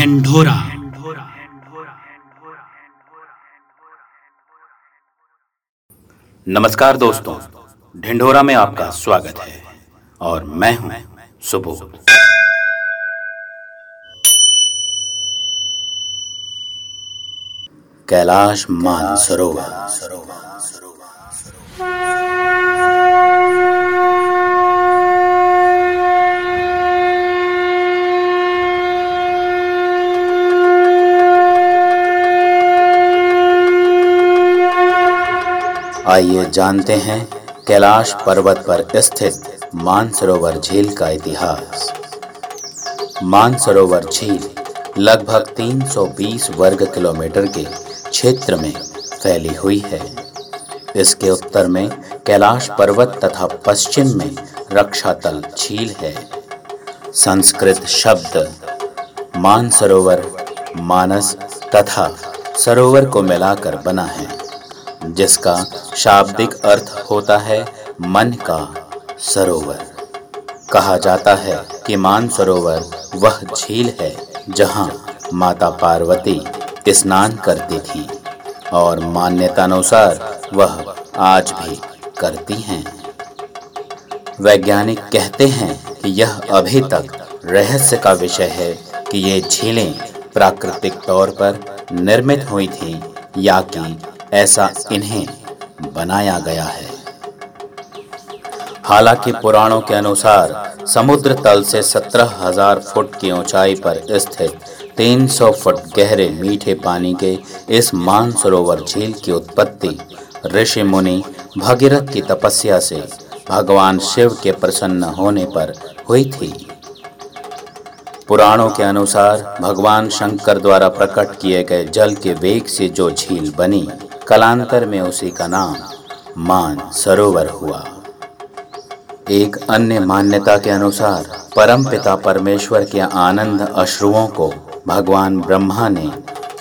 ढेंढोरा नमस्कार दोस्तों ढिंढोरा में आपका स्वागत है और मैं हूँ सुबोध। कैलाश मानसरोवर। आइए जानते हैं कैलाश पर्वत पर स्थित मानसरोवर झील का इतिहास। मानसरोवर झील लगभग 320 वर्ग किलोमीटर के क्षेत्र में फैली हुई है। इसके उत्तर में कैलाश पर्वत तथा पश्चिम में रक्षातल झील है। संस्कृत शब्द मानसरोवर, मानस तथा सरोवर को मिलाकर बना है। जिसका शाब्दिक अर्थ होता है मन का सरोवर। कहा जाता है कि मान सरोवर वह झील है जहाँ माता पार्वती स्नान करती थी और मान्यता अनुसार वह आज भी करती हैं। वैज्ञानिक कहते हैं कि यह अभी तक रहस्य का विषय है कि ये झीलें प्राकृतिक तौर पर निर्मित हुई थी या कि ऐसा इन्हें बनाया गया है। हालाँकि पुराणों के अनुसार समुद्र तल से सत्रह हज़ार फुट की ऊंचाई पर स्थित 300 फुट गहरे मीठे पानी के इस मानसरोवर झील की उत्पत्ति ऋषि मुनि भगीरथ की तपस्या से भगवान शिव के प्रसन्न होने पर हुई थी। पुराणों के अनुसार भगवान शंकर द्वारा प्रकट किए गए जल के वेग से जो झील बनी कलांतर में उसी का नाम मान सरोवर हुआ। एक अन्य मान्यता के अनुसार परम पिता परमेश्वर के आनंद अश्रुओं को भगवान ब्रह्मा ने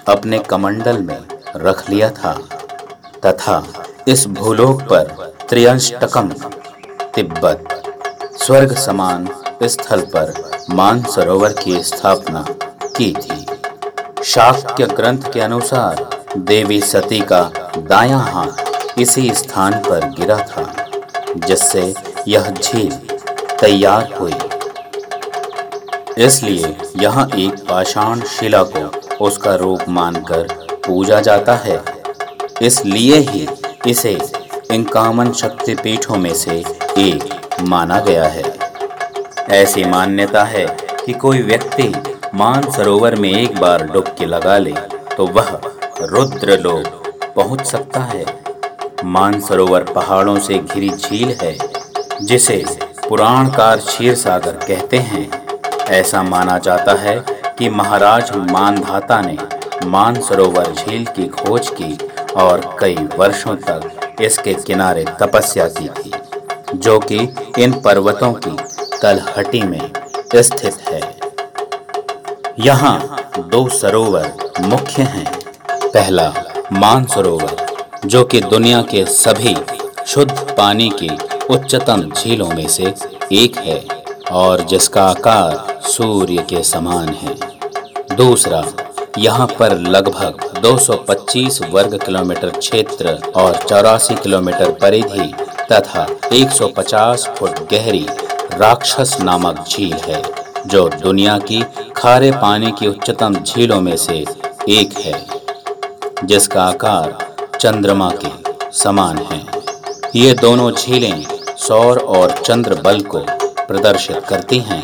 अपने कमंडल में रख लिया था, तथा इस भूलोक पर त्रियंशटकम तिब्बत, स्वर्ग समान स्थल पर मान सरोवर की स्थापना की थी। शाक्य ग्रंथ के अनुसार देवी सती का दायां हाथ इसी स्थान पर गिरा था, जिससे यह झील तैयार हुई। इसलिए यहाँ एक पाषाण शिला को उसका रूप मानकर पूजा जाता है। इसलिए ही इसे इंकामन शक्ति पीठों में से एक माना गया है। ऐसी मान्यता है कि कोई व्यक्ति मान सरोवर में एक बार डुबकी लगा ले तो वह रुद्र लोग पहुँच सकता है। मानसरोवर पहाड़ों से घिरी झील है, जिसे पुराणकार क्षीर सागर कहते हैं। ऐसा माना जाता है कि महाराज मानधाता ने मानसरोवर झील की खोज की और कई वर्षों तक इसके किनारे तपस्या की थी, जो कि इन पर्वतों की तलहटी में स्थित है। यहाँ दो सरोवर मुख्य हैं। पहला मानसरोवर जो कि दुनिया के सभी शुद्ध पानी की उच्चतम झीलों में से एक है और जिसका आकार सूर्य के समान है। दूसरा, यहाँ पर लगभग 225 वर्ग किलोमीटर क्षेत्र और चौरासी किलोमीटर परिधि तथा 150 फुट गहरी राक्षस नामक झील है, जो दुनिया की खारे पानी की उच्चतम झीलों में से एक है। जिसका आकार चंद्रमा के समान है। ये दोनों झीलें सौर और चंद्र बल को प्रदर्शित करती हैं,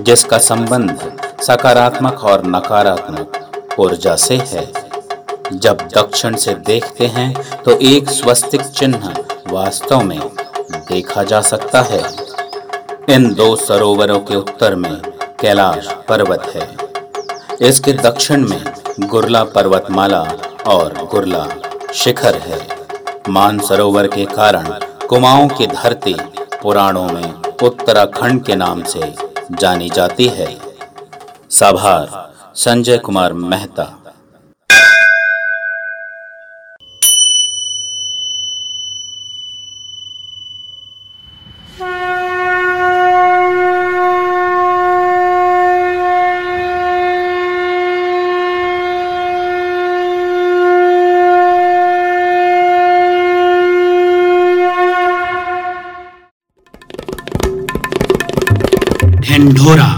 जिसका संबंध सकारात्मक और नकारात्मक ऊर्जा से है। जब दक्षिण से देखते हैं तो एक स्वस्तिक चिन्ह वास्तव में देखा जा सकता है। इन दो सरोवरों के उत्तर में कैलाश पर्वत है। इसके दक्षिण में गुरला पर्वतमाला और गुरला शिखर है। मानसरोवर के कारण कुमाऊं की धरती पुराणों में उत्तराखंड के नाम से जानी जाती है। साभार, संजय कुमार मेहता। ढिंढोरा